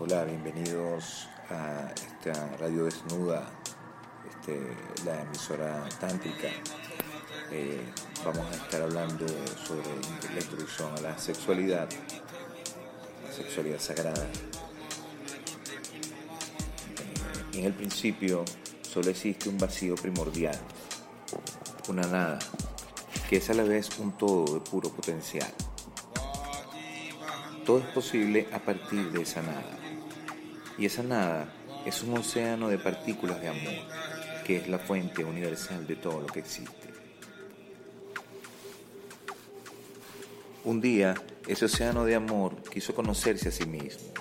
Hola, bienvenidos a esta radio desnuda, este, la emisora tántrica. Eh, vamos a estar hablando sobre la introducción a la sexualidad, la sexualidad sagrada. Eh, en el principio solo existe un vacío primordial, una nada, que es a la vez un todo de puro potencial. Todo es posible a partir de esa nada. Y esa nada es un océano de partículas de amor, que es la fuente universal de todo lo que existe. Un día, ese océano de amor quiso conocerse a sí mismo,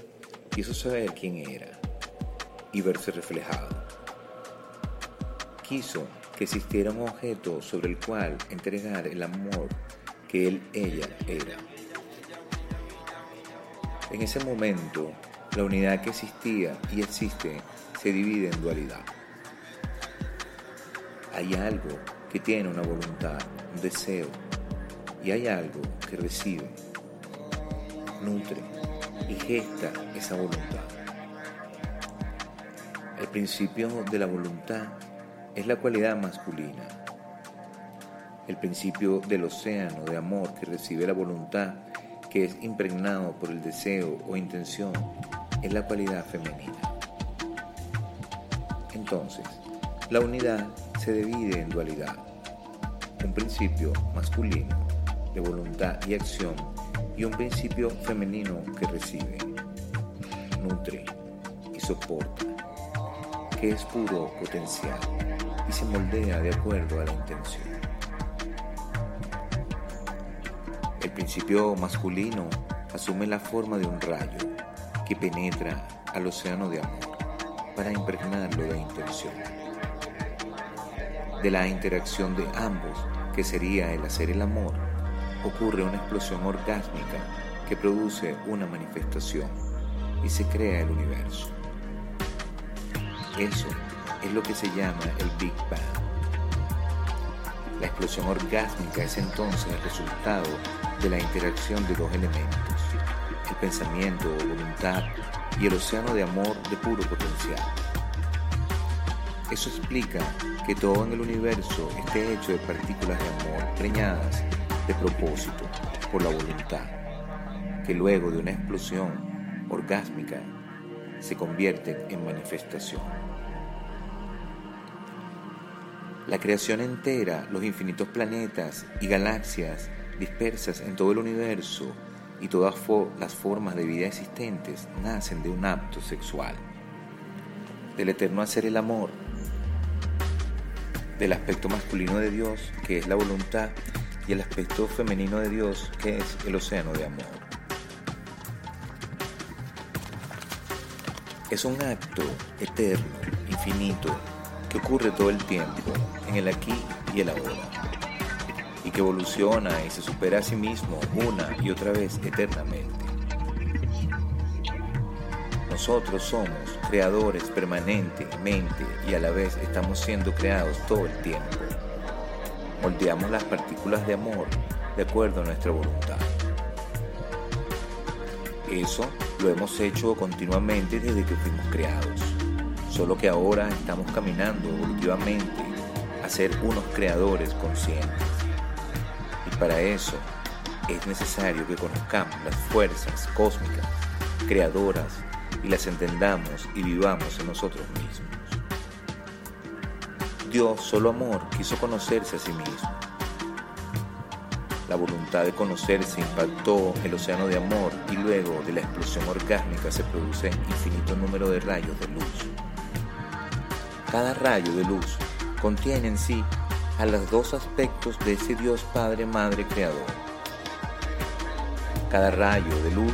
quiso saber quién era y verse reflejado. Quiso que existiera un objeto sobre el cual entregar el amor que él, ella era. En ese momento, la unidad que existía y existe se divide en dualidad. Hay algo que tiene una voluntad, un deseo, y hay algo que recibe, nutre y gesta esa voluntad. El principio de la voluntad es la cualidad masculina. El principio del océano de amor que recibe la voluntad, que es impregnado por el deseo o intención, es la cualidad femenina. Entonces, la unidad se divide en dualidad. Un principio masculino de voluntad y acción y un principio femenino que recibe, nutre y soporta, que es puro potencial y se moldea de acuerdo a la intención. El principio masculino asume la forma de un rayo que penetra al océano de amor para impregnarlo de intención. De la interacción de ambos, que sería el hacer el amor, ocurre una explosión orgásmica que produce una manifestación y se crea el universo. Eso es lo que se llama el Big Bang. La explosión orgásmica es entonces el resultado de la interacción de dos elementos el pensamiento, voluntad y el océano de amor de puro potencial. Eso explica que todo en el universo esté hecho de partículas de amor preñadas de propósito por la voluntad, que luego de una explosión orgásmica se convierten en manifestación. La creación entera, los infinitos planetas y galaxias dispersas en todo el universo y todas las formas de vida existentes nacen de un acto sexual, del eterno hacer el amor, del aspecto masculino de Dios, que es la voluntad, y el aspecto femenino de Dios, que es el océano de amor. Es un acto eterno, infinito, que ocurre todo el tiempo, en el aquí y el ahora y que evoluciona y se supera a sí mismo una y otra vez eternamente. Nosotros somos creadores permanentemente y a la vez estamos siendo creados todo el tiempo. Moldeamos las partículas de amor de acuerdo a nuestra voluntad. Eso lo hemos hecho continuamente desde que fuimos creados, solo que ahora estamos caminando evolutivamente a ser unos creadores conscientes. Para eso es necesario que conozcamos las fuerzas cósmicas, creadoras, y las entendamos y vivamos en nosotros mismos. Dios, solo amor, quiso conocerse a sí mismo. La voluntad de conocerse impactó el océano de amor y luego de la explosión orgásmica se produce infinito número de rayos de luz. Cada rayo de luz contiene en sí a los dos aspectos de ese Dios Padre, Madre, Creador. Cada rayo de luz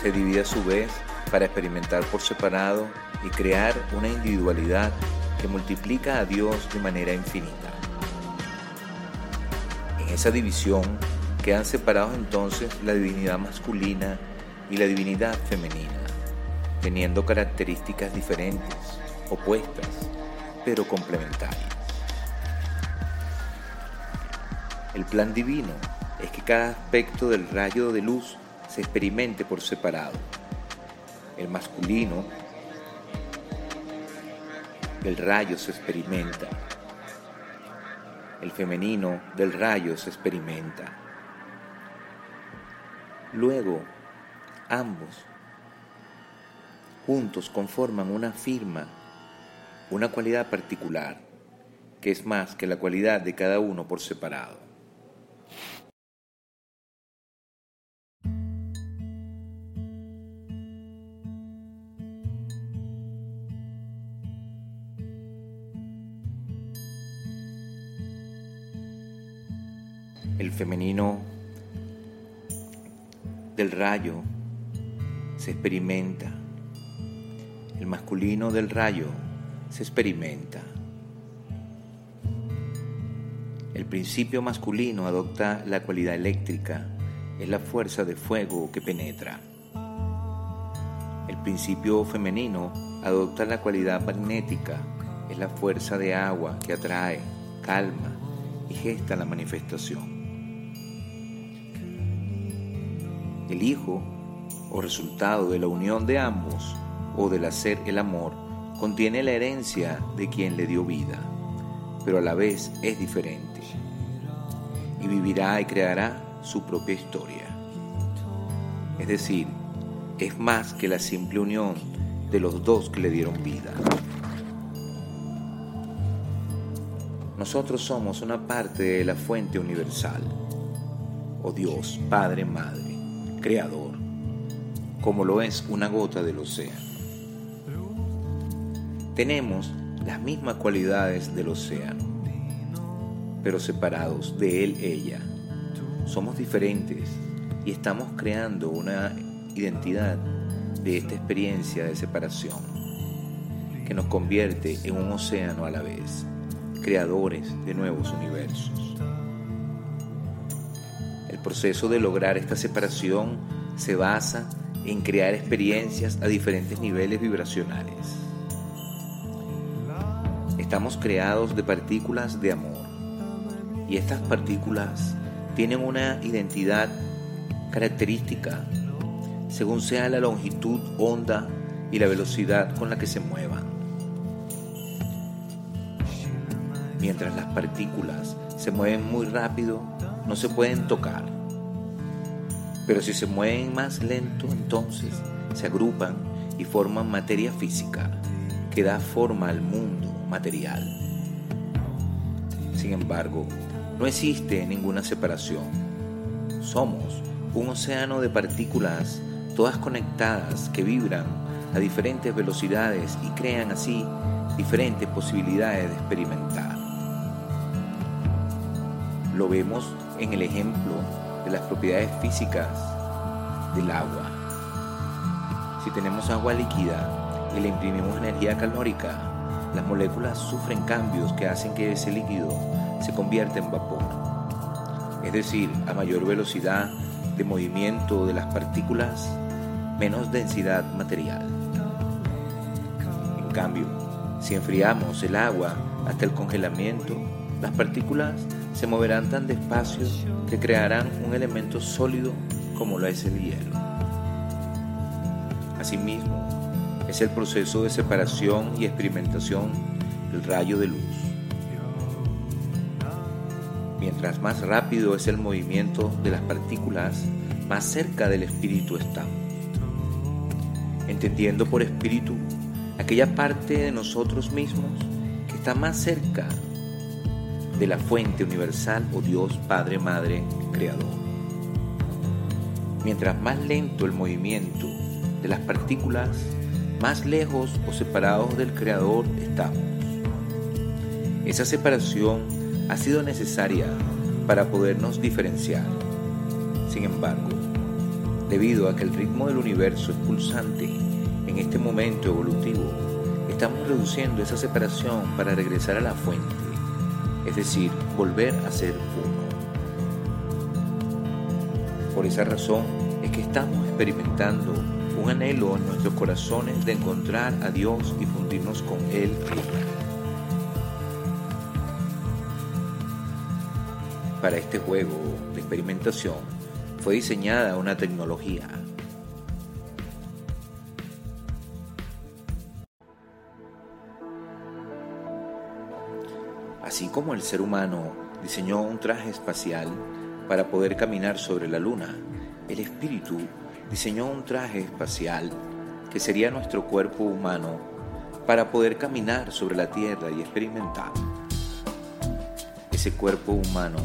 se divide a su vez para experimentar por separado y crear una individualidad que multiplica a Dios de manera infinita. En esa división Quedan separados entonces la divinidad masculina y la divinidad femenina, teniendo características diferentes, opuestas, pero complementarias. El plan divino es que cada aspecto del rayo de luz se experimente por separado. El masculino del rayo se experimenta. El femenino del rayo se experimenta. Luego, ambos juntos conforman una firma, una cualidad particular, que es más que la cualidad de cada uno por separado. Femenino del rayo se experimenta. El masculino del rayo se experimenta. El principio masculino adopta la cualidad eléctrica, es la fuerza de fuego que penetra. El principio femenino adopta la cualidad magnética, es la fuerza de agua que atrae, calma y gesta la manifestación. El Hijo, o resultado de la unión de ambos, o del hacer el amor, contiene la herencia de quien le dio vida, pero a la vez es diferente. Y vivirá y creará su propia historia. Es decir, es más que la simple unión de los dos que le dieron vida. Nosotros somos una parte de la fuente universal, o Dios, Padre, Madre creador, como lo es una gota del océano. Tenemos las mismas cualidades del océano, pero separados de él, ella. Somos diferentes y estamos creando una identidad de esta experiencia de separación que nos convierte en un océano a la vez, creadores de nuevos universos. El proceso de lograr esta separación se basa en crear experiencias a diferentes niveles vibracionales. Estamos creados de partículas de amor y estas partículas tienen una identidad característica según sea la longitud, onda y la velocidad con la que se muevan. Mientras las partículas se mueven muy rápido, no se pueden tocar. Pero si se mueven más lento, entonces se agrupan y forman materia física que da forma al mundo material. Sin embargo, no existe ninguna separación. Somos un océano de partículas todas conectadas que vibran a diferentes velocidades y crean así diferentes posibilidades de experimentar. Lo vemos en el ejemplo de las propiedades físicas del agua. Si tenemos agua líquida y le imprimimos energía calórica, las moléculas sufren cambios que hacen que ese líquido se convierta en vapor. Es decir, a mayor velocidad de movimiento de las partículas, menos densidad material. En cambio, si enfriamos el agua hasta el congelamiento, las partículas se moverán tan despacio que crearán un elemento sólido como lo es el hielo. Asimismo, es el proceso de separación y experimentación del rayo de luz. Mientras más rápido es el movimiento de las partículas, más cerca del espíritu estamos. Entendiendo por espíritu aquella parte de nosotros mismos que está más cerca de la fuente universal o Dios Padre, Madre, Creador. Mientras más lento el movimiento de las partículas, más lejos o separados del Creador estamos. Esa separación ha sido necesaria para podernos diferenciar. Sin embargo, debido a que el ritmo del universo es pulsante en este momento evolutivo, estamos reduciendo esa separación para regresar a la fuente es decir, volver a ser uno. Por esa razón es que estamos experimentando un anhelo en nuestros corazones de encontrar a Dios y fundirnos con Él. Para este juego de experimentación fue diseñada una tecnología. Así como el ser humano diseñó un traje espacial para poder caminar sobre la luna, el espíritu diseñó un traje espacial que sería nuestro cuerpo humano para poder caminar sobre la Tierra y experimentar. Ese cuerpo humano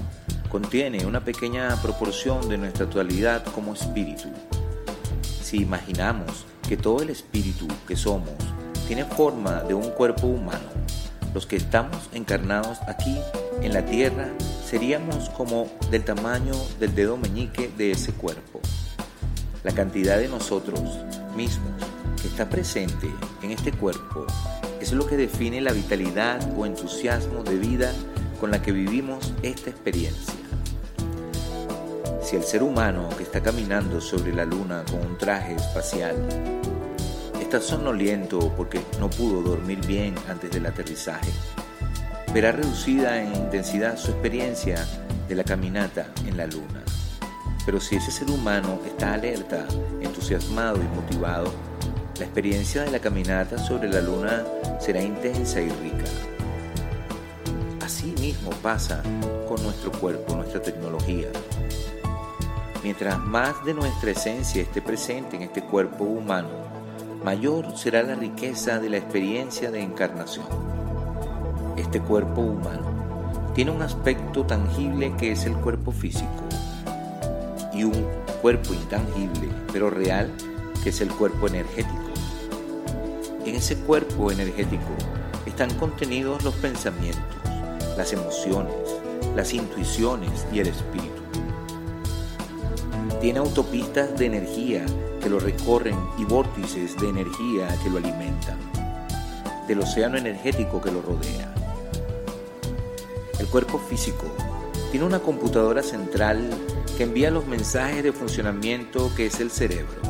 contiene una pequeña proporción de nuestra actualidad como espíritu. Si imaginamos que todo el espíritu que somos tiene forma de un cuerpo humano, los que estamos encarnados aquí en la tierra seríamos como del tamaño del dedo meñique de ese cuerpo. La cantidad de nosotros mismos que está presente en este cuerpo es lo que define la vitalidad o entusiasmo de vida con la que vivimos esta experiencia. Si el ser humano que está caminando sobre la luna con un traje espacial está sonoliento porque no pudo dormir bien antes del aterrizaje, verá reducida en intensidad su experiencia de la caminata en la luna. Pero si ese ser humano está alerta, entusiasmado y motivado, la experiencia de la caminata sobre la luna será intensa y rica. Así mismo pasa con nuestro cuerpo, nuestra tecnología. Mientras más de nuestra esencia esté presente en este cuerpo humano, mayor será la riqueza de la experiencia de encarnación. Este cuerpo humano tiene un aspecto tangible que es el cuerpo físico y un cuerpo intangible pero real que es el cuerpo energético. En ese cuerpo energético están contenidos los pensamientos, las emociones, las intuiciones y el espíritu. Tiene autopistas de energía que lo recorren y vórtices de energía que lo alimentan, del océano energético que lo rodea. El cuerpo físico tiene una computadora central que envía los mensajes de funcionamiento que es el cerebro.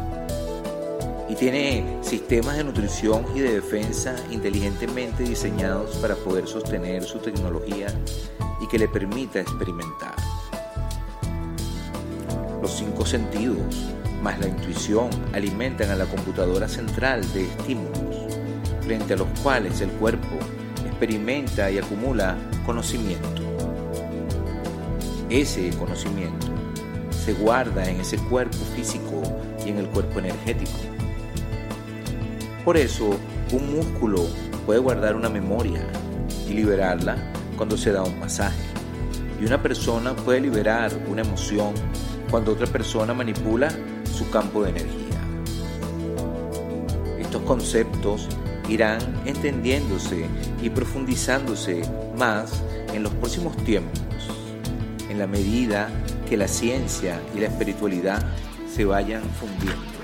Y tiene sistemas de nutrición y de defensa inteligentemente diseñados para poder sostener su tecnología y que le permita experimentar. Los cinco sentidos más la intuición alimentan a la computadora central de estímulos, frente a los cuales el cuerpo experimenta y acumula conocimiento. Ese conocimiento se guarda en ese cuerpo físico y en el cuerpo energético. Por eso, un músculo puede guardar una memoria y liberarla cuando se da un masaje. Y una persona puede liberar una emoción cuando otra persona manipula su campo de energía. Estos conceptos irán entendiéndose y profundizándose más en los próximos tiempos, en la medida que la ciencia y la espiritualidad se vayan fundiendo.